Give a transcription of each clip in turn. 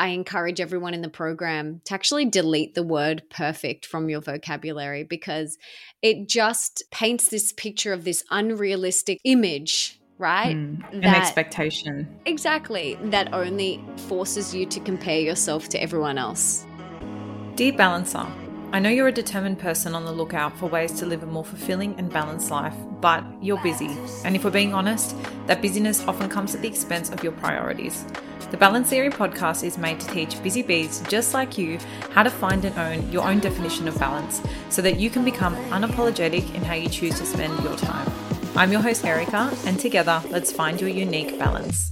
I encourage everyone in the program to actually delete the word perfect from your vocabulary because it just paints this picture of this unrealistic image right? Mm, an that, expectation. Exactly. That only forces you to compare yourself to everyone else. Dear Balancer, I know you're a determined person on the lookout for ways to live a more fulfilling and balanced life, but you're busy. And if we're being honest, that busyness often comes at the expense of your priorities. The Balance Theory podcast is made to teach busy bees just like you how to find and own your own definition of balance so that you can become unapologetic in how you choose to spend your time. I'm your host, Erica, and together, let's find your unique balance.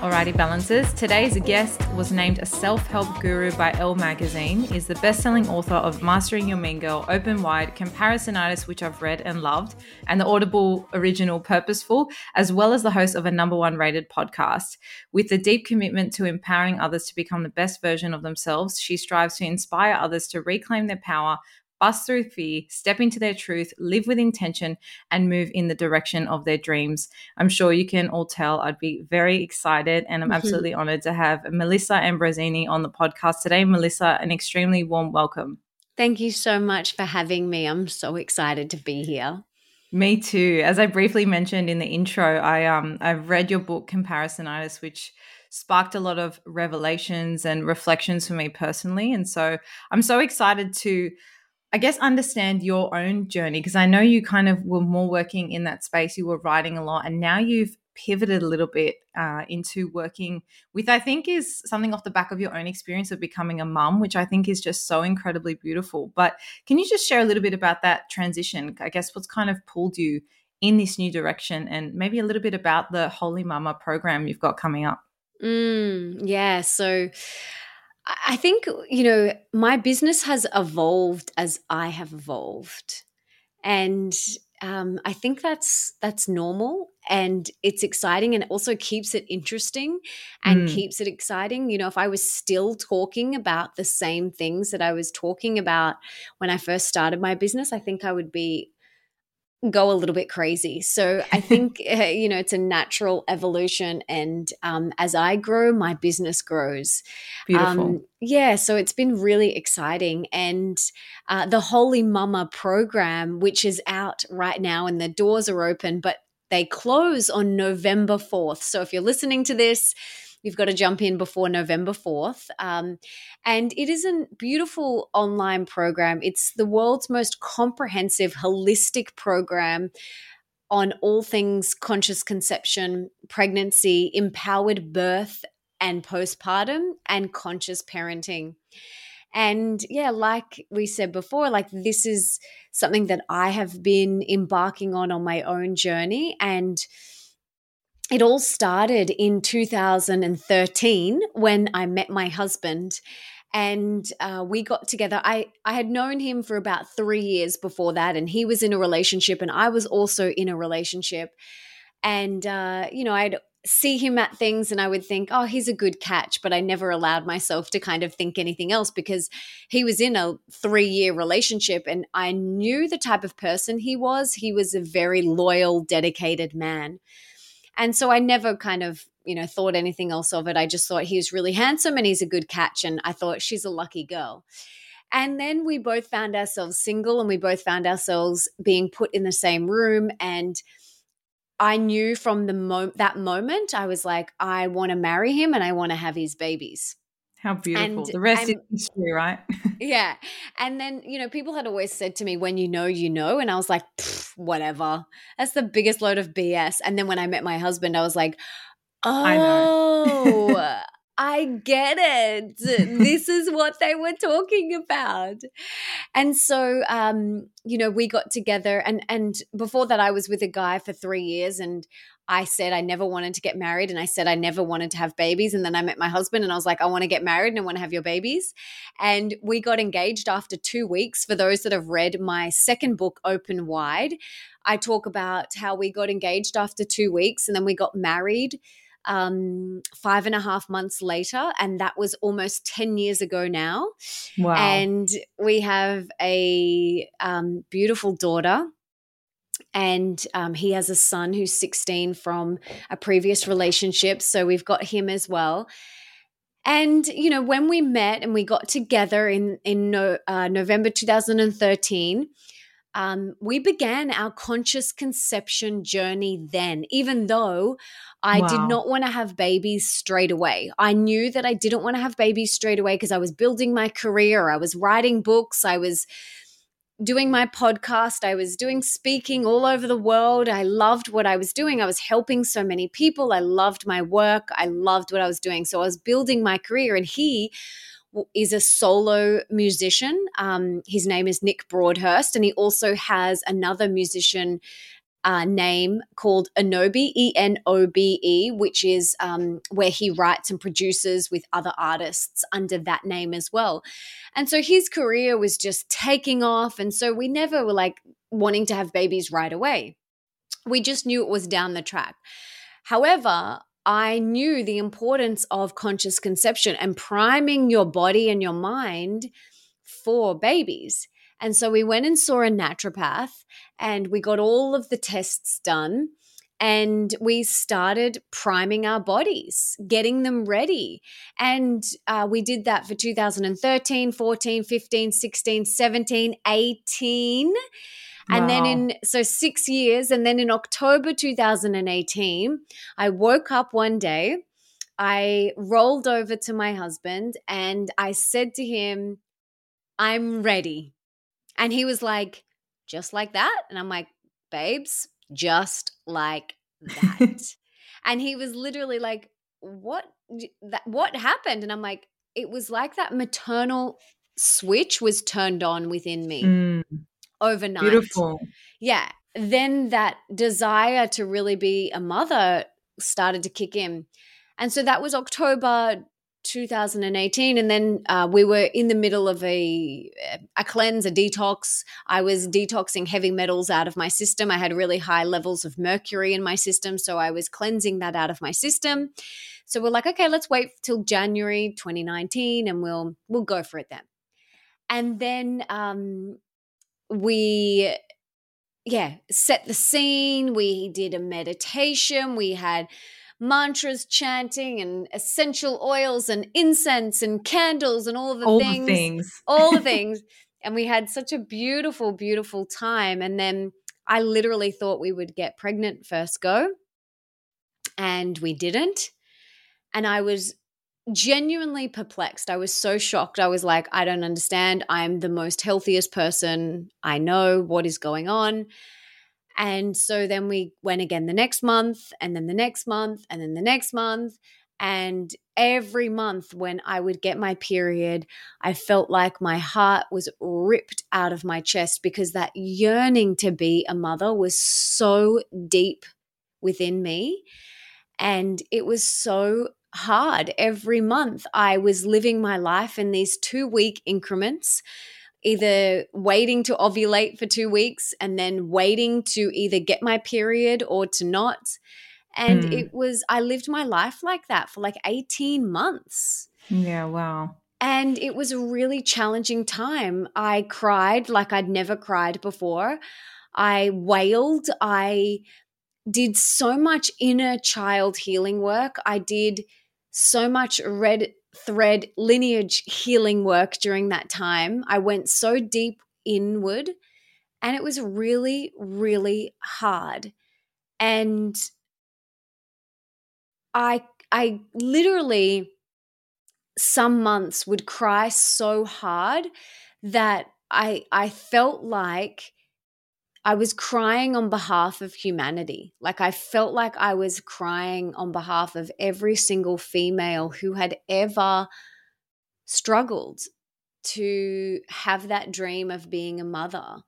Alrighty, balancers. Today's guest was named a self-help guru by Elle magazine, is the best-selling author of Mastering Your Mean Girl, Open Wide, Comparisonitis, which I've read and loved, and the Audible original Purposeful, as well as the host of a number one rated podcast. With a deep commitment to empowering others to become the best version of themselves, she strives to inspire others to reclaim their power, bust through fear, step into their truth, live with intention, and move in the direction of their dreams. I'm sure you can all tell I'd be very excited, and I'm mm-hmm. absolutely honored to have Melissa Ambrosini on the podcast today. Melissa, an extremely warm welcome. Thank you so much for having me. I'm so excited to be here. Me too. As I briefly mentioned in the intro, I um I've read your book Comparisonitis, which sparked a lot of revelations and reflections for me personally. And so I'm so excited to I guess understand your own journey because I know you kind of were more working in that space. You were writing a lot, and now you've pivoted a little bit uh, into working with. I think is something off the back of your own experience of becoming a mum, which I think is just so incredibly beautiful. But can you just share a little bit about that transition? I guess what's kind of pulled you in this new direction, and maybe a little bit about the Wholy Mama program you've got coming up. Mm, yeah, so I think, you know, my business has evolved as I have evolved. And um, I think that's that's normal and it's exciting and it also keeps it interesting and mm. keeps it exciting. You know, if I was still talking about the same things that I was talking about when I first started my business, I think I would be go a little bit crazy. So I think uh, you know it's a natural evolution, and um, as I grow, my business grows. Beautiful. Um, yeah, so it's been really exciting, and uh, the Wholy Mama program, which is out right now, and the doors are open, but they close on November fourth. So if you're listening to this You've got to jump in before November 4th. Um, and it is a beautiful online program. It's the world's most comprehensive, holistic program on all things conscious conception, pregnancy, empowered birth and postpartum, and conscious parenting. And yeah, like we said before, like this is something that I have been embarking on on my own journey. And it all started in 2013 when I met my husband and uh, we got together. I, I had known him for about three years before that, and he was in a relationship, and I was also in a relationship. And, uh, you know, I'd see him at things and I would think, oh, he's a good catch. But I never allowed myself to kind of think anything else because he was in a three year relationship and I knew the type of person he was. He was a very loyal, dedicated man. And so I never kind of, you know, thought anything else of it. I just thought he was really handsome and he's a good catch. And I thought she's a lucky girl. And then we both found ourselves single and we both found ourselves being put in the same room. And I knew from the mo- that moment, I was like, I want to marry him and I want to have his babies. How beautiful. And, the rest is history, right? yeah. And then, you know, people had always said to me, when you know, you know. And I was like, whatever. That's the biggest load of BS. And then when I met my husband, I was like, oh, I, I get it. this is what they were talking about. And so, um, you know, we got together and, and before that I was with a guy for three years and I said I never wanted to get married and I said I never wanted to have babies. And then I met my husband and I was like, I want to get married and I want to have your babies. And we got engaged after two weeks. For those that have read my second book, Open Wide, I talk about how we got engaged after two weeks and then we got married um, five and a half months later. And that was almost 10 years ago now. Wow. And we have a um, beautiful daughter and um, he has a son who's 16 from a previous relationship. So we've got him as well. And you know, when we met and we got together in in no, uh, November 2013, um, we began our conscious conception journey then. Even though I wow. did not want to have babies straight away, I knew that I didn't want to have babies straight away because I was building my career. I was writing books. I was doing my podcast. I was doing speaking all over the world. I loved what I was doing. I was helping so many people. I loved my work. I loved what I was doing. So I was building my career. And he is a solo musician. Um, his name is Nick Broadhurst. And he also has another musician uh, name called Enobe, E N O B E, which is um, where he writes and produces with other artists under that name as well. And so his career was just taking off. And so we never were like wanting to have babies right away. We just knew it was down the track. However, I knew the importance of conscious conception and priming your body and your mind for babies. And so we went and saw a naturopath and we got all of the tests done and we started priming our bodies, getting them ready. And uh, we did that for 2013, 14, 15, 16, 17, 18. And then in so six years, and then in October 2018, I woke up one day, I rolled over to my husband and I said to him, I'm ready. And he was like, just like that. And I'm like, babes, just like that. and he was literally like, what that what happened? And I'm like, it was like that maternal switch was turned on within me mm. overnight. Beautiful. Yeah. Then that desire to really be a mother started to kick in. And so that was October 2018 and then uh, we were in the middle of a a cleanse a detox. I was detoxing heavy metals out of my system. I had really high levels of mercury in my system so i was cleansing that out of my system. So we're like okay let's wait till january 2019 and we'll we'll go for it then. And then um we yeah set the scene. We did a meditation. We had mantras chanting and essential oils and incense and candles and all the all things. The things. all the things. And we had such a beautiful, beautiful time. And then I literally thought we would get pregnant first go. And we didn't. And I was genuinely perplexed. I was so shocked. I was like, I don't understand. I'm the most healthiest person I know. What is going on? And so then we went again the next month, and then the next month, and then the next month. And every month when I would get my period, I felt like my heart was ripped out of my chest because that yearning to be a mother was so deep within me. And it was so hard. Every month, I was living my life in these two week increments either waiting to ovulate for two weeks and then waiting to either get my period or to not. And mm. it was, I lived my life like that for like 18 months. Yeah, wow. And it was a really challenging time. I cried like I'd never cried before. I wailed. I did so much inner child healing work. I did so much red thread lineage healing work during that time. I went so deep inward and it was really, really hard. And I I literally some months would cry so hard that I I felt like I was crying on behalf of humanity. Like I felt like I was crying on behalf of every single female who had ever struggled to have that dream of being a mother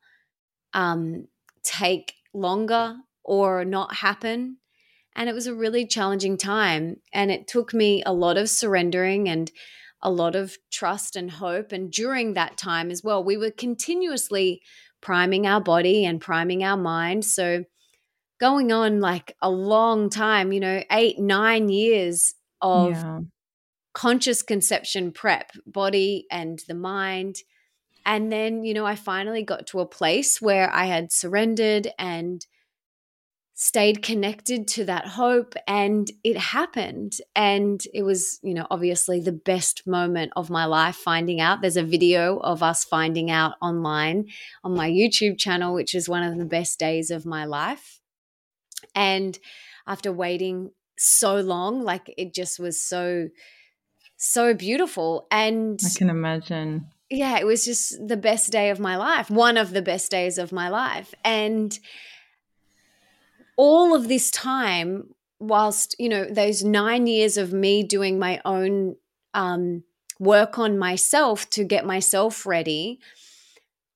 um, take longer or not happen. And it was a really challenging time. And it took me a lot of surrendering and a lot of trust and hope. And during that time as well, we were continuously priming our body and priming our mind. So, going on like a long time, you know, eight, nine years of yeah. conscious conception prep, body and the mind. And then, you know, I finally got to a place where I had surrendered and stayed connected to that hope and it happened. And it was you know obviously the best moment of my life finding out. There's a video of us finding out online on my YouTube channel which is one of the best days of my life. And after waiting so long like it just was so so beautiful. And I can imagine. Yeah it was just the best day of my life one of the best days of my life. And all of this time, whilst, you know, those nine years of me doing my own um, work on myself to get myself ready,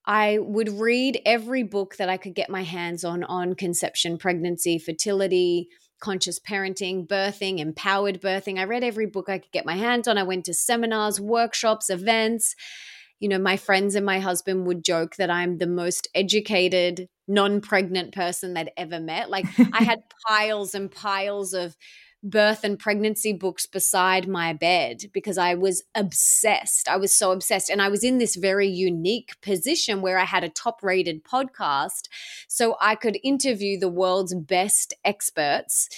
I would read every book that I could get my hands on on conception, pregnancy, fertility, conscious parenting, birthing, empowered birthing. I read every book I could get my hands on. I went to seminars, workshops, events you know, my friends and my husband would joke that I'm the most educated, non pregnant person they'd ever met. Like, I had piles and piles of birth and pregnancy books beside my bed because I was obsessed. I was so obsessed. And I was in this very unique position where I had a top rated podcast. So I could interview the world's best experts,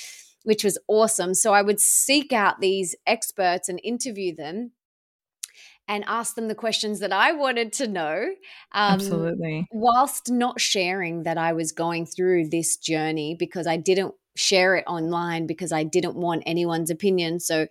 which was awesome. So I would seek out these experts and interview them and ask them the questions that I wanted to know. Um, Absolutely. Whilst not sharing that I was going through this journey because I didn't share it online because I didn't want anyone's opinion. So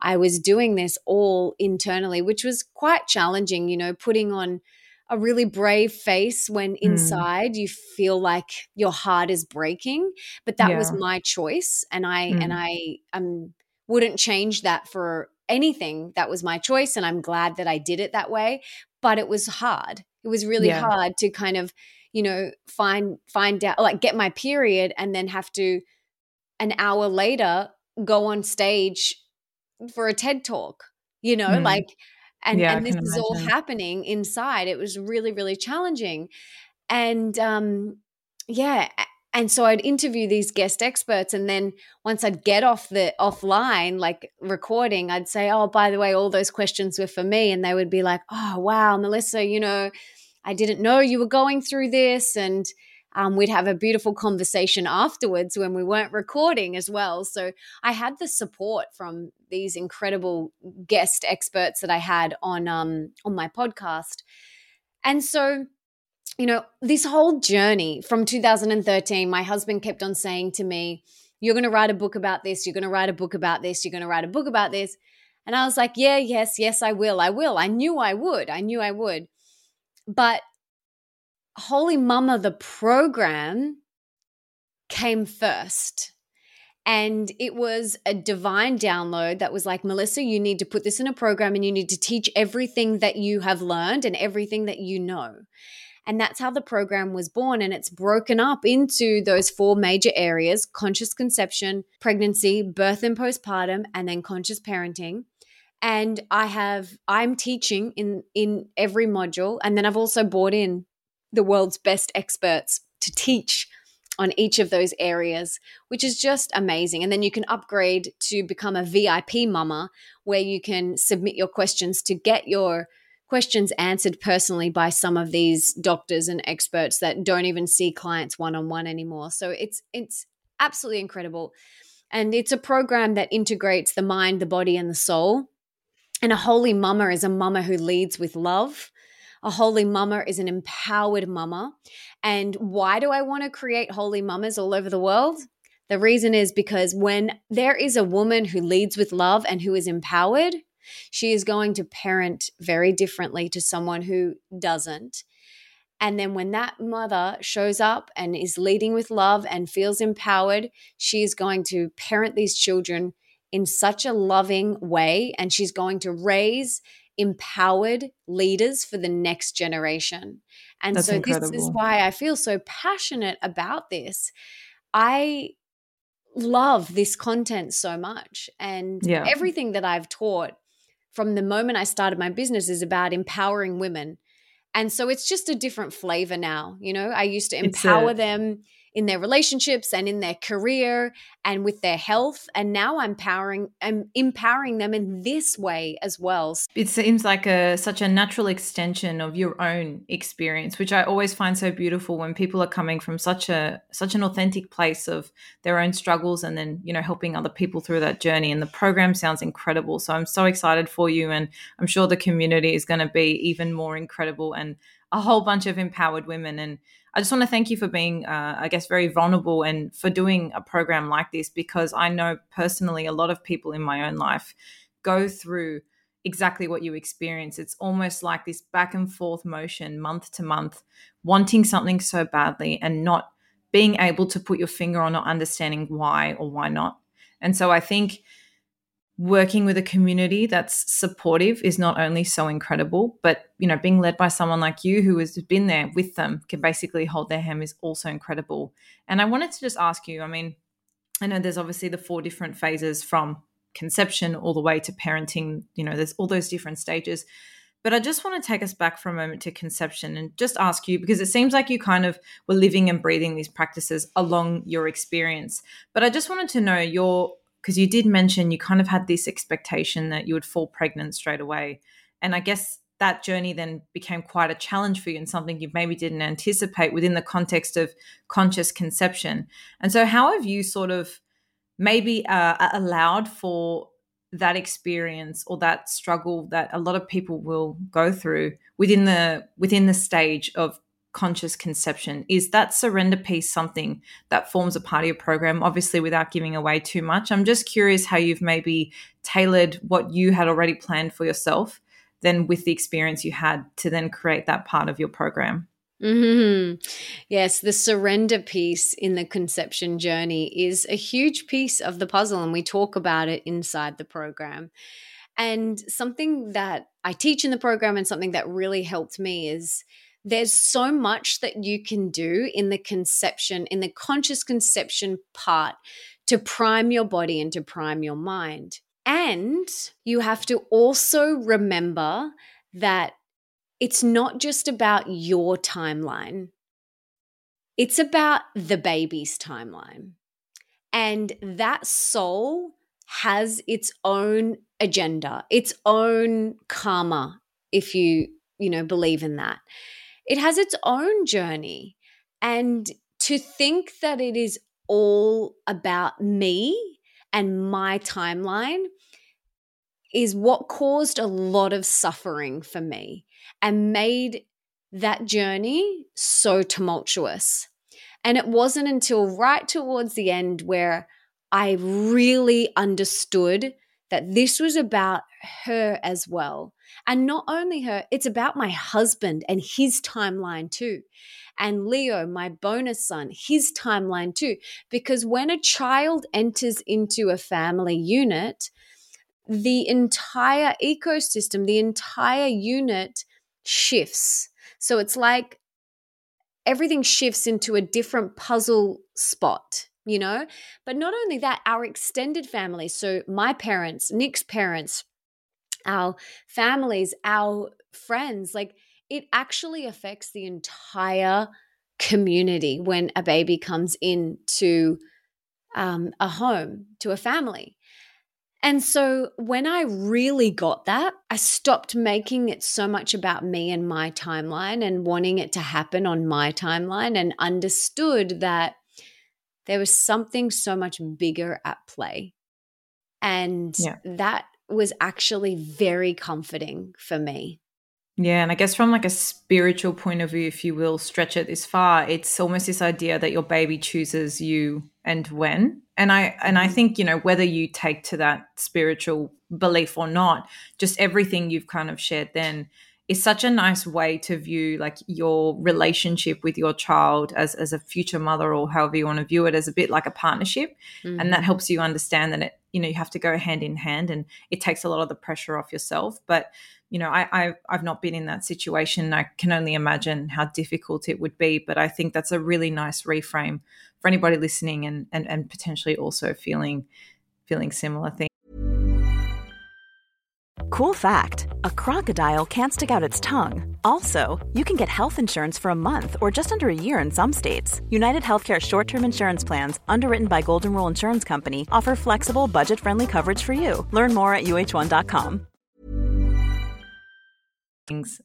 I was doing this all internally, which was quite challenging, you know, putting on a really brave face when hmm. inside mm. you feel like your heart is breaking but that yeah. was my choice and i mm. and i um wouldn't change that for anything, that was my choice. And I'm glad that I did it that way. But it was hard. It was really yeah. hard to kind of, you know, find, find out, like get my period and then have to an hour later go on stage for a TED talk, you know, mm. like, and, yeah, and this is all happening inside. It was really, really challenging. And um, yeah, and so I'd interview these guest experts and then once I'd get off the offline like recording I'd say oh by the way all those questions were for me and they would be like oh wow Melissa you know I didn't know you were going through this and um, we'd have a beautiful conversation afterwards when we weren't recording as well. So I had the support from these incredible guest experts that I had on um, on my podcast. And so you know, this whole journey from 2013, my husband kept on saying to me, You're going to write a book about this. You're going to write a book about this. You're going to write a book about this. And I was like, Yeah, yes, yes, I will. I will. I knew I would. I knew I would. But Wholy Mama, the program came first. And it was a divine download that was like, Melissa, you need to put this in a program and you need to teach everything that you have learned and everything that you know. And that's how the program was born. And it's broken up into those four major areas conscious conception, pregnancy, birth and postpartum, and then conscious parenting. And I have, I'm teaching in, in every module. And then I've also brought in the world's best experts to teach on each of those areas, which is just amazing. And then you can upgrade to become a VIP mama where you can submit your questions to get your questions answered personally by some of these doctors and experts that don't even see clients one on one anymore. So it's it's absolutely incredible. And it's a program that integrates the mind, the body, and the soul. And a wholy mama is a mama who leads with love. A wholy mama is an empowered mama. And why do I want to create wholy mamas all over the world? The reason is because when there is a woman who leads with love and who is empowered, she is going to parent very differently to someone who doesn't. And then when that mother shows up and is leading with love and feels empowered, she is going to parent these children in such a loving way. And she's going to raise empowered leaders for the next generation. And That's so incredible. this is why I feel so passionate about this. I love this content so much. And yeah. everything that I've taught from the moment I started my business is about empowering women. And so it's just a different flavor now. You know, I used to empower a- them in their relationships and in their career and with their health and now i'm empowering i'm empowering them in this way as well. It seems like a such a natural extension of your own experience which i always find so beautiful when people are coming from such a such an authentic place of their own struggles and then you know helping other people through that journey and the program sounds incredible. So i'm so excited for you and i'm sure the community is going to be even more incredible and a whole bunch of empowered women and I just want to thank you for being, uh, I guess, very vulnerable and for doing a program like this because I know personally a lot of people in my own life go through exactly what you experience. It's almost like this back and forth motion, month to month, wanting something so badly and not being able to put your finger on or understanding why or why not. And so I think working with a community that's supportive is not only so incredible but you know being led by someone like you who has been there with them can basically hold their hand is also incredible. And i wanted to just ask you i mean i know there's obviously the four different phases from conception all the way to parenting you know there's all those different stages. But i just want to take us back for a moment to conception and just ask you because it seems like you kind of were living and breathing these practices along your experience. But i just wanted to know your because you did mention you kind of had this expectation that you would fall pregnant straight away. And I guess that journey then became quite a challenge for you and something you maybe didn't anticipate within the context of conscious conception. And so, how have you sort of maybe uh, allowed for that experience or that struggle that a lot of people will go through within the within the stage of conscious conception. Is that surrender piece something that forms a part of your program? Obviously without giving away too much. I'm just curious how you've maybe tailored what you had already planned for yourself then with the experience you had to then create that part of your program. Mm-hmm. yes the surrender piece in the conception journey is a huge piece of the puzzle and we talk about it inside the program. And something that i teach in the program and something that really helped me is there's so much that you can do in the conception, in the conscious conception part to prime your body and to prime your mind. And you have to also remember that it's not just about your timeline, it's about the baby's timeline. And that soul has its own agenda, its own karma, if you, you know, believe in that it has its own journey. And to think that it is all about me and my timeline is what caused a lot of suffering for me and made that journey so tumultuous. And it wasn't until right towards the end where I really understood that this was about her as well. And not only her, it's about my husband and his timeline too. And Leo, my bonus son, his timeline too. Because when a child enters into a family unit, the entire ecosystem, the entire unit shifts. So it's like everything shifts into a different puzzle spot you know? But not only that, our extended family, so my parents, Nick's parents, our families, our friends, like it actually affects the entire community when a baby comes into um, a home, to a family. And so when I really got that, I stopped making it so much about me and my timeline and wanting it to happen on my timeline and understood that there was something so much bigger at play. And yeah. that was actually very comforting for me. Yeah, and I guess from like a spiritual point of view, if you will, stretch it this far, it's almost this idea that your baby chooses you and when. And I and I mm-hmm. think, you know, whether you take to that spiritual belief or not, just everything you've kind of shared then is such a nice way to view like your relationship with your child as, as a future mother or however you want to view it as a bit like a partnership mm-hmm. and that helps you understand that it you know you have to go hand in hand and it takes a lot of the pressure off yourself but you know I, I i've not been in that situation i can only imagine how difficult it would be but i think that's a really nice reframe for anybody listening and and, and potentially also feeling feeling similar things cool fact a crocodile can't stick out its tongue. Also, you can get health insurance for a month or just under a year in some states. United Healthcare short term insurance plans, underwritten by Golden Rule Insurance Company, offer flexible, budget friendly coverage for you. Learn more at uh1.com.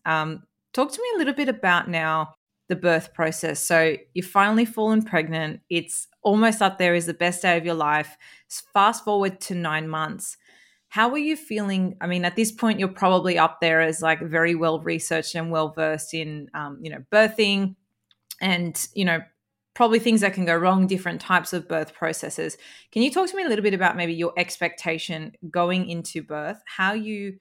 Um, talk to me a little bit about now the birth process. So, you've finally fallen pregnant, it's almost up there is the best day of your life. Fast forward to nine months how are you feeling? I mean, at this point, you're probably up there as like very well researched and well versed in, um, you know, birthing and, you know, probably things that can go wrong, different types of birth processes. Can you talk to me a little bit about maybe your expectation going into birth, how you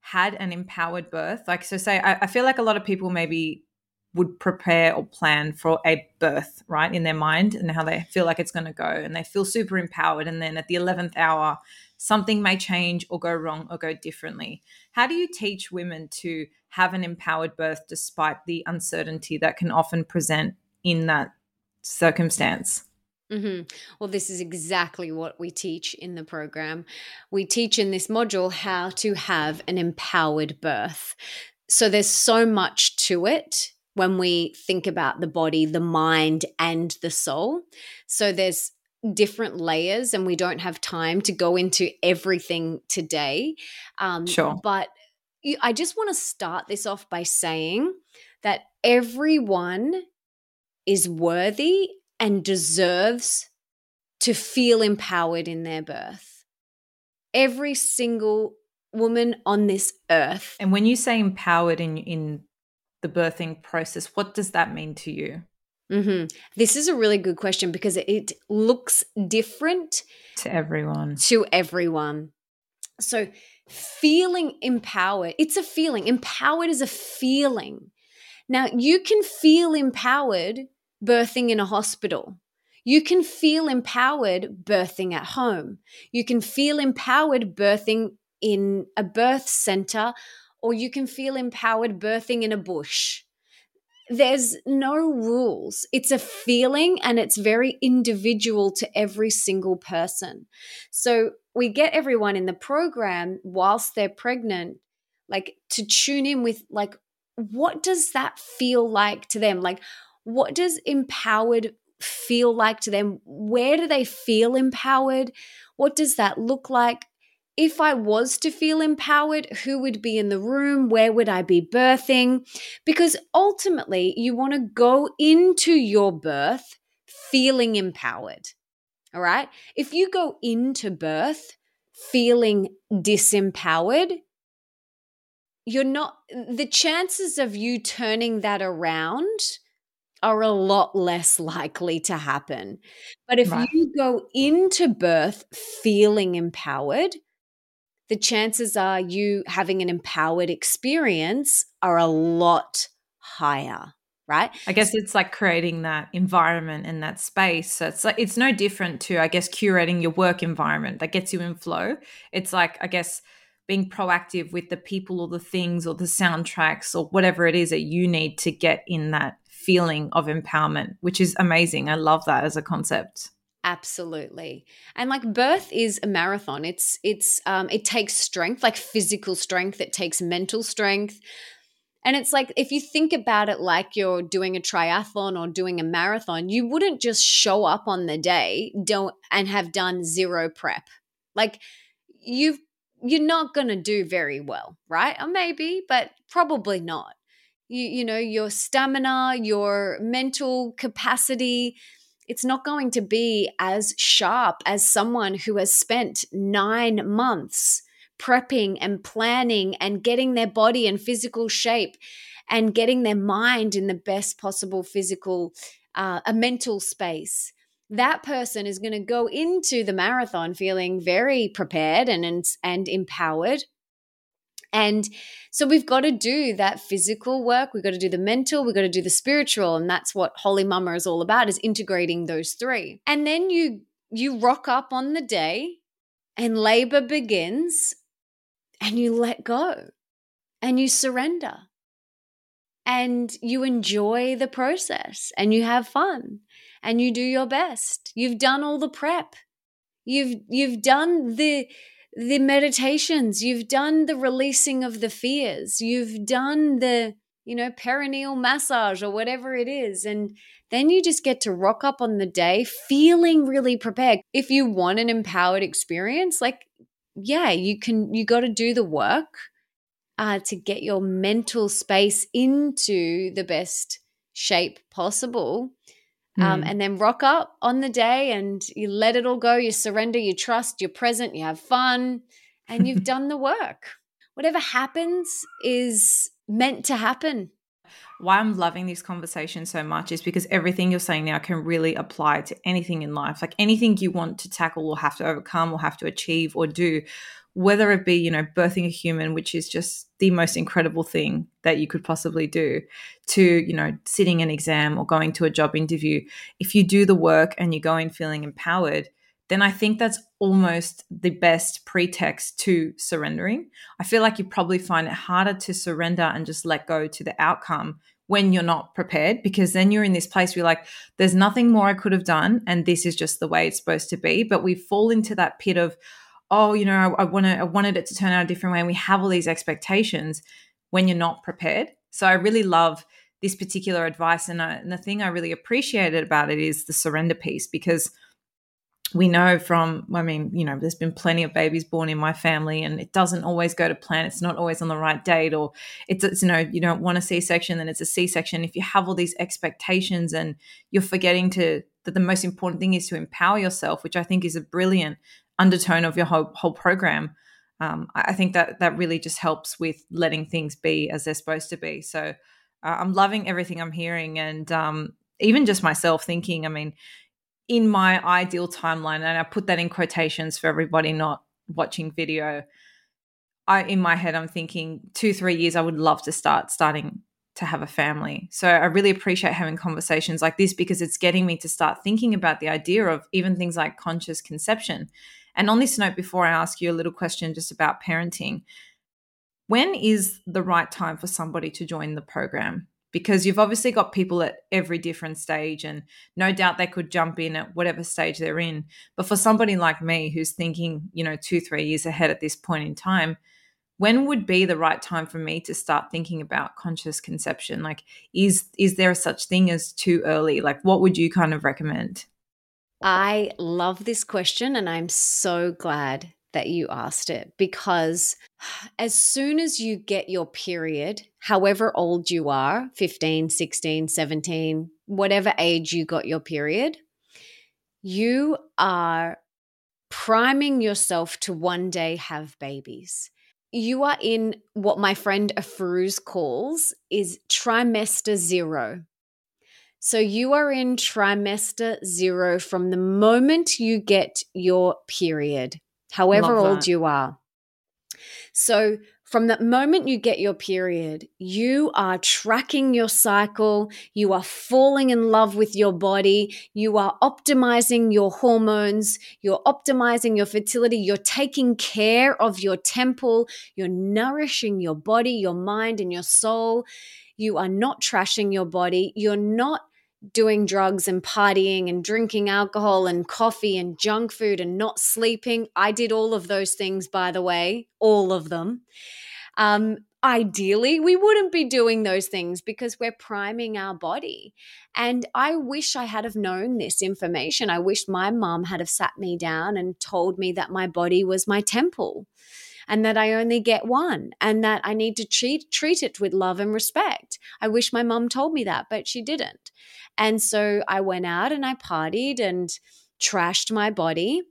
had an empowered birth? Like, so say, I, I feel like a lot of people maybe would prepare or plan for a birth, right, in their mind and how they feel like it's going to go. And they feel super empowered. And then at the 11th hour, something may change or go wrong or go differently. How do you teach women to have an empowered birth despite the uncertainty that can often present in that circumstance? Mm-hmm. Well, this is exactly what we teach in the program. We teach in this module how to have an empowered birth. So there's so much to it when we think about the body, the mind, and the soul. So there's different layers and we don't have time to go into everything today. Um, sure. But I just want to start this off by saying that everyone is worthy and deserves to feel empowered in their birth. Every single woman on this earth. And when you say empowered in in the birthing process, what does that mean to you? Mm-hmm. This is a really good question because it looks different to everyone. To everyone. So, feeling empowered, it's a feeling. Empowered is a feeling. Now, you can feel empowered birthing in a hospital. You can feel empowered birthing at home. You can feel empowered birthing in a birth center, or you can feel empowered birthing in a bush there's no rules. It's a feeling and it's very individual to every single person. So we get everyone in the program whilst they're pregnant, like to tune in with, like, what does that feel like to them? Like, what does empowered feel like to them? Where do they feel empowered? What does that look like? If I was to feel empowered, who would be in the room? Where would I be birthing? Because ultimately, you want to go into your birth feeling empowered. All right. If you go into birth feeling disempowered, you're not, the chances of you turning that around are a lot less likely to happen. But if right. you go into birth feeling empowered, the chances are you having an empowered experience are a lot higher right? I guess it's like creating that environment and that space. So it's like it's no different to i guess curating your work environment that gets you in flow. It's like i guess being proactive with the people or the things or the soundtracks or whatever it is that you need to get in that feeling of empowerment which is amazing. I love that as a concept absolutely. And like birth is a marathon. It's it's um it takes strength like physical strength it takes mental strength. And it's like if you think about it like you're doing a triathlon or doing a marathon you wouldn't just show up on the day don't and have done zero prep. Like you've you're not going to do very well right? Or maybe but probably not. You you know your stamina your mental capacity it's not going to be as sharp as someone who has spent nine months prepping and planning and getting their body in physical shape and getting their mind in the best possible physical, uh, a mental space. That person is going to go into the marathon feeling very prepared and, and, and empowered and so we've got to do that physical work. We've got to do the mental, we've got to do the spiritual. And that's what Wholy Mama is all about is integrating those three. And then you you rock up on the day and labor begins and you let go and you surrender and you enjoy the process and you have fun and you do your best. You've done all the prep. You've you've done the the meditations, you've done the releasing of the fears, you've done the, you know, perineal massage or whatever it is. And then you just get to rock up on the day feeling really prepared. If you want an empowered experience, like, yeah, you can, you got to do the work uh, to get your mental space into the best shape possible. Um, mm. and then rock up on the day and you let it all go. You surrender, you trust, you're present, you have fun, and you've done the work. Whatever happens is meant to happen. Why I'm loving this conversation so much is because everything you're saying now can really apply to anything in life. Like anything you want to tackle or have to overcome or have to achieve or do whether it be, you know, birthing a human, which is just the most incredible thing that you could possibly do, to, you know, sitting an exam or going to a job interview, if you do the work and you go in feeling empowered, then I think that's almost the best pretext to surrendering. I feel like you probably find it harder to surrender and just let go to the outcome when you're not prepared because then you're in this place where you're like there's nothing more I could have done and this is just the way it's supposed to be but we fall into that pit of oh, you know, I, I want to, I wanted it to turn out a different way. And we have all these expectations when you're not prepared. So I really love this particular advice. And, I, and the thing I really appreciated about it is the surrender piece because we know from, I mean, you know, there's been plenty of babies born in my family and it doesn't always go to plan. It's not always on the right date or it's, it's you know, you don't want a C-section, then it's a C-section. If you have all these expectations and you're forgetting to, that the most important thing is to empower yourself, which I think is a brilliant undertone of your whole whole program. Um, I think that that really just helps with letting things be as they're supposed to be. So uh, I'm loving everything I'm hearing, and um, even just myself thinking. I mean, in my ideal timeline, and I put that in quotations for everybody not watching video. I in my head, I'm thinking two three years. I would love to start starting to have a family. So I really appreciate having conversations like this because it's getting me to start thinking about the idea of even things like conscious conception and on this note, before I ask you a little question just about parenting, when is the right time for somebody to join the program? Because you've obviously got people at every different stage, and no doubt they could jump in at whatever stage they're in. But for somebody like me who's thinking, you know, two, three years ahead at this point in time, when would be the right time for me to start thinking about conscious conception like is is there such thing as too early like what would you kind of recommend I love this question and I'm so glad that you asked it because as soon as you get your period, however old you are 15, 16, 17, whatever age you got your period you are priming yourself to one day have babies. You are in what my friend Afruz calls is trimester zero. So you are in trimester zero from the moment you get your period, however old you are. So from the moment you get your period, you are tracking your cycle, you are falling in love with your body, you are optimizing your hormones, you're optimizing your fertility, you're taking care of your temple, you're nourishing your body, your mind, and your soul. You are not trashing your body, you're not doing drugs and partying and drinking alcohol and coffee and junk food and not sleeping. I did all of those things, by the way, all of them. Um, ideally, we wouldn't be doing those things because we're priming our body. And I wish I had have known this information. I wish my mom had have sat me down and told me that my body was my temple and that I only get one and that I need to treat treat it with love and respect. I wish my mom told me that, but she didn't. And so I went out and I partied and trashed my body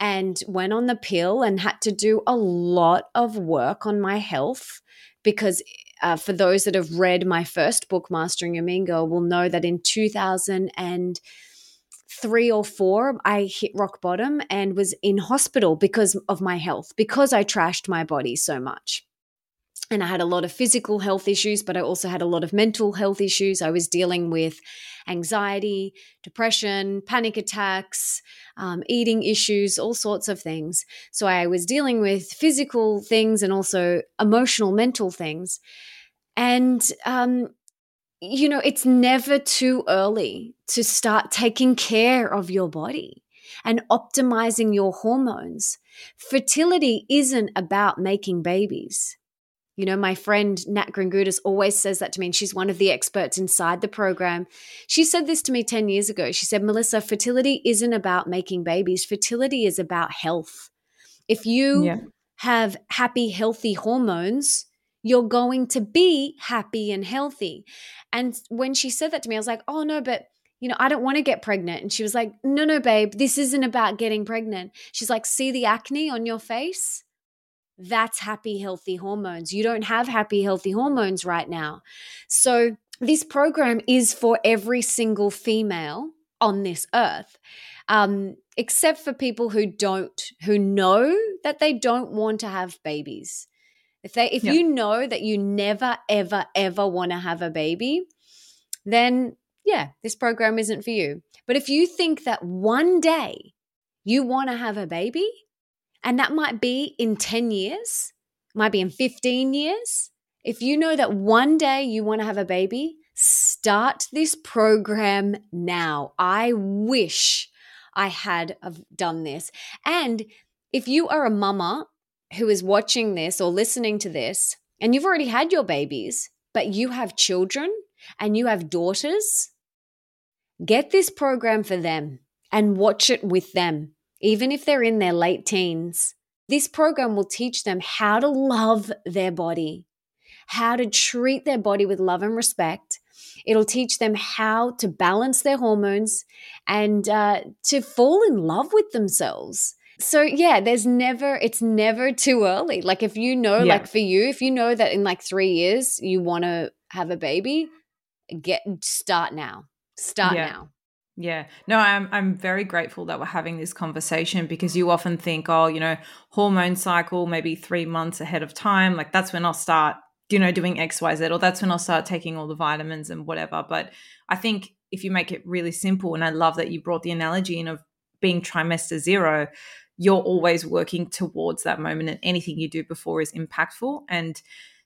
and went on the pill and had to do a lot of work on my health because uh, for those that have read my first book mastering your mean girl will know that in 2003 or 4 i hit rock bottom and was in hospital because of my health because i trashed my body so much and I had a lot of physical health issues, but I also had a lot of mental health issues. I was dealing with anxiety, depression, panic attacks, um, eating issues, all sorts of things. So I was dealing with physical things and also emotional, mental things. And, um, you know, it's never too early to start taking care of your body and optimizing your hormones Fertility isn't about making babies. You know, my friend Nat Kringoudis always says that to me, and she's one of the experts inside the program. She said this to me 10 years ago. She said, Melissa, fertility isn't about making babies, fertility is about health. If you yeah. have happy, healthy hormones, you're going to be happy and healthy. And when she said that to me, I was like, oh no, but you know, I don't want to get pregnant. And she was like, no, no, babe, this isn't about getting pregnant. She's like, see the acne on your face? That's happy, healthy hormones. You don't have happy, healthy hormones right now. So, this program is for every single female on this earth. Um, except for people who don't who know that they don't want to have babies if they if yeah. you know that you never ever ever want to have a baby, then yeah, this program isn't for you. But if you think that one day you want to have a baby, and that might be in 10 years, might be in 15 years, if you know that one day you want to have a baby, start this program now. I wish I had done this. And if you are a mama who is watching this or listening to this, and you've already had your babies, but you have children and you have daughters, get this program for them and watch it with them, even if they're in their late teens. This program will teach them how to love their body, how to treat their body with love and respect. It'll teach them how to balance their hormones and uh, to fall in love with themselves so yeah there's never it's never too early like if you know yeah. like for you if you know that in like three years you want to have a baby get start now start yeah. now yeah. No, I'm I'm very grateful that we're having this conversation because you often think, oh, you know, hormone cycle maybe 3 months ahead of time, like that's when I'll start, you know, doing XYZ or that's when I'll start taking all the vitamins and whatever. But I think if you make it really simple and I love that you brought the analogy in of being trimester 0, you're always working towards that moment and anything you do before is impactful and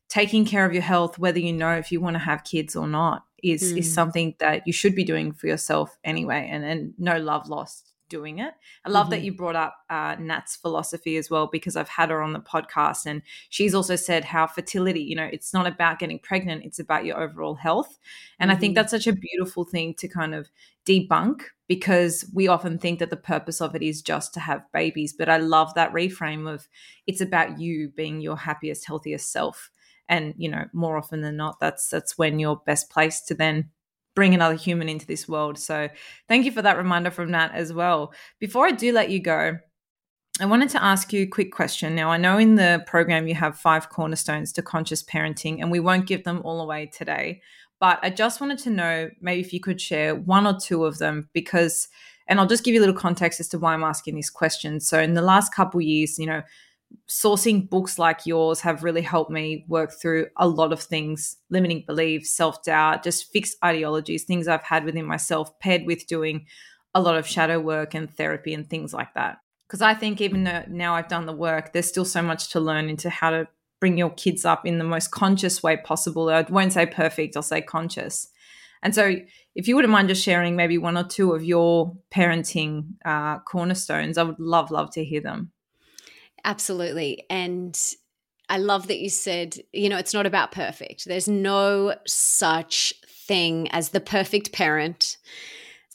taking care of your health whether you know if you want to have kids or not is mm. is something that you should be doing for yourself anyway and and no love lost doing it. I love mm-hmm. that you brought up uh, Nat's philosophy as well because I've had her on the podcast and she's also said how fertility, you know, it's not about getting pregnant, it's about your overall health. And mm-hmm. I think mm-hmm. that's such a beautiful thing to kind of debunk because we often think that the purpose of it is just to have babies. But I love that reframe of it's about you being your happiest, healthiest self. And you know, more often than not, that's that's when you're best placed to then bring another human into this world. So thank you for that reminder from Nat as well. Before I do let you go, I wanted to ask you a quick question. Now, I know in the program you have five cornerstones to conscious parenting, and we won't give them all away today. But I just wanted to know maybe if you could share one or two of them because, and I'll just give you a little context as to why I'm asking this question. So, in the last couple years, you know, sourcing books like yours have really helped me work through a lot of things limiting beliefs, self doubt, just fixed ideologies, things I've had within myself, paired with doing a lot of shadow work and therapy and things like that. Because I think even though now I've done the work, there's still so much to learn into how to bring your kids up in the most conscious way possible. I won't say perfect, I'll say conscious. And so, if you wouldn't mind just sharing maybe one or two of your parenting uh, cornerstones, I would love, love to hear them. Absolutely. And I love that you said, you know, it's not about perfect. There's no such thing as the perfect parent.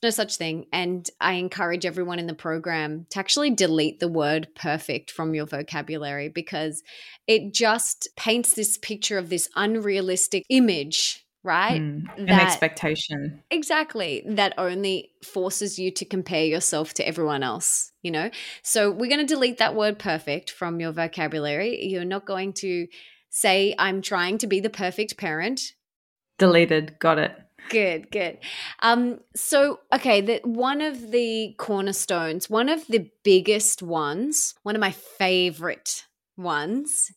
There's no such thing. And I encourage everyone in the program to actually delete the word perfect from your vocabulary because it just paints this picture of this unrealistic image right? Mm, an that, expectation. Exactly. That only forces you to compare yourself to everyone else, you know? So we're going to delete that word perfect from your vocabulary. You're not going to say, I'm trying to be the perfect parent. Deleted. Got it. Good, good. Um, so okay, the, one of the cornerstones, one of the biggest ones, one of my favorite ones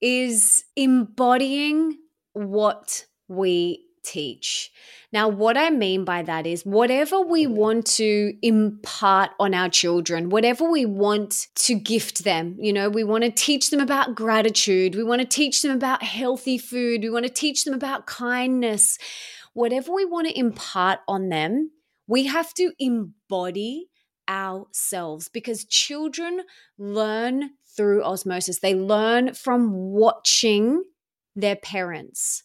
is embodying what we teach. Now, what I mean by that is whatever we mm-hmm. want to impart on our children, whatever we want to gift them, you know, we want to teach them about gratitude, we want to teach them about healthy food, we want to teach them about kindness, whatever we want to impart on them, we have to embody ourselves because children learn through osmosis. They learn from watching their parents.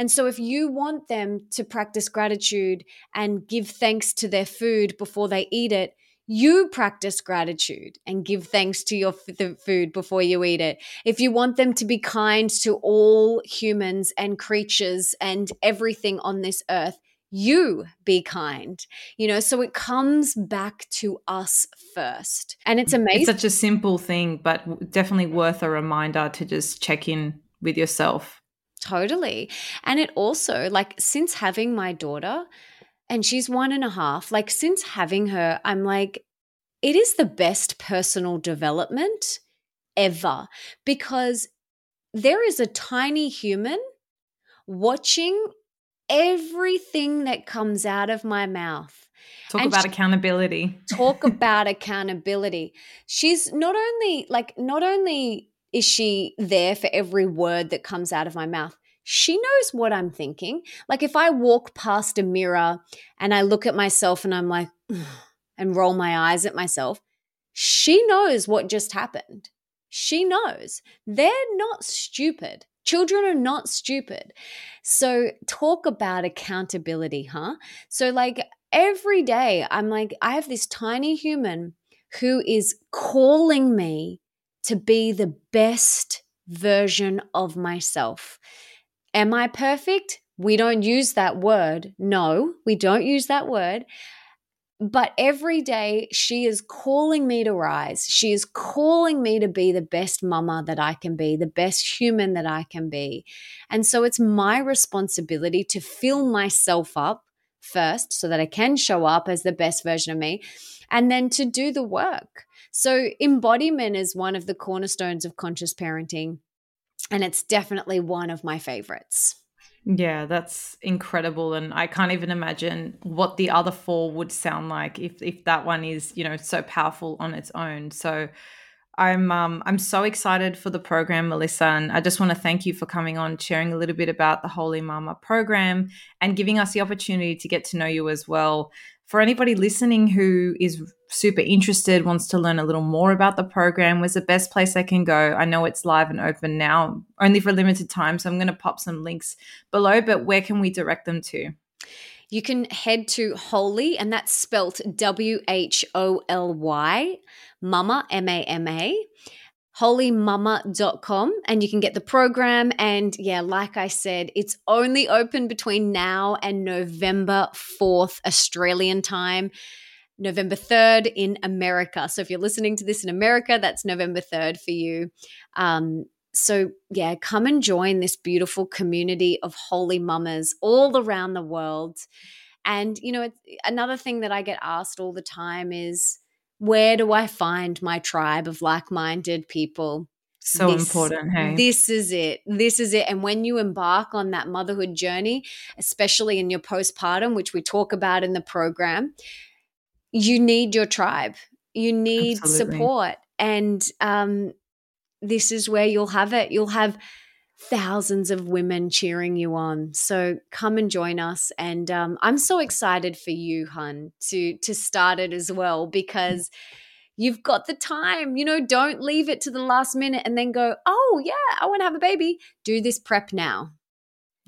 And so, if you want them to practice gratitude and give thanks to their food before they eat it, you practice gratitude and give thanks to your f- food before you eat it. If you want them to be kind to all humans and creatures and everything on this earth, you be kind. You know, so it comes back to us first. And it's mm, amazing. It's such a simple thing, but definitely worth a reminder to just check in with yourself. Totally. And it also, like, since having my daughter, and she's one and a half. Like, since having her, I'm like, it is the best personal development ever because there is a tiny human watching everything that comes out of my mouth. Talk and about she, accountability. talk about accountability. She's not only like, not only is she there for every word that comes out of my mouth, she knows what I'm thinking. Like if I walk past a mirror and I look at myself and I'm like, and roll my eyes at myself, she knows what just happened. She knows. They're not stupid. Children are not stupid. So, talk about accountability, huh? So, like every day, I'm like, I have this tiny human who is calling me to be the best version of myself. Am I perfect? We don't use that word. No, we don't use that word. But every day she is calling me to rise. She is calling me to be the best mama that I can be, the best human that I can be. And so it's my responsibility to fill myself up first so that I can show up as the best version of me and then to do the work. So embodiment is one of the cornerstones of conscious parenting and it's definitely one of my favorites. Yeah, that's incredible. And I can't even imagine what the other four would sound like if if that one is, you know, so powerful on its own. So I'm um I'm so excited for the program, Melissa, and I just want to thank you for coming on, sharing a little bit about the Wholy Mama program and giving us the opportunity to get to know you as well for anybody listening who is super interested, wants to learn a little more about the program, where's the best place they can go? I know it's live and open now, only for a limited time. So I'm going to pop some links below, but where can we direct them to? You can head to Wholy, and that's spelt W H O L Y, Mama, M A M A wholymama.com and you can get the program. And yeah, like I said, it's only open between now and November 4th, Australian time. November 3rd in America. So if you're listening to this in America, that's November 3rd for you. Um, so yeah, come and join this beautiful community of wholy mamas all around the world. And you know, another thing that I get asked all the time is where do I find my tribe of like minded people? So this, important. Hey, this is it. This is it. And when you embark on that motherhood journey, especially in your postpartum, which we talk about in the program, you need your tribe. You need Absolutely. support. And um, this is where you'll have it. You'll have thousands of women cheering you on. So come and join us. And um, I'm so excited for you, hun, to to start it as well because you've got the time. You know, don't leave it to the last minute and then go, oh yeah, I want to have a baby. Do this prep now.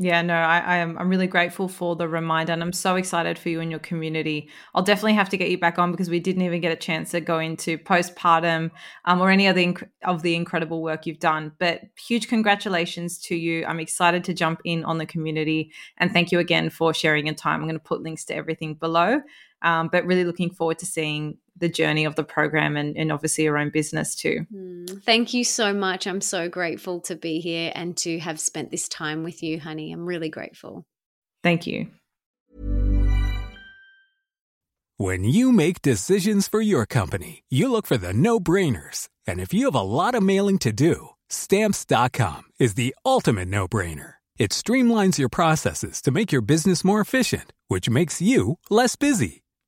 Yeah, no, I, I am. I'm really grateful for the reminder, and I'm so excited for you and your community. I'll definitely have to get you back on because we didn't even get a chance to go into postpartum um, or any other inc- of the incredible work you've done. But huge congratulations to you. I'm excited to jump in on the community, and thank you again for sharing your time. I'm going to put links to everything below. Um, but really looking forward to seeing the journey of the program and, and obviously your own business too. Mm, thank you so much. I'm so grateful to be here and to have spent this time with you, honey. I'm really grateful. Thank you. When you make decisions for your company, you look for the no brainers. And if you have a lot of mailing to do, stamps.com is the ultimate no brainer. It streamlines your processes to make your business more efficient, which makes you less busy.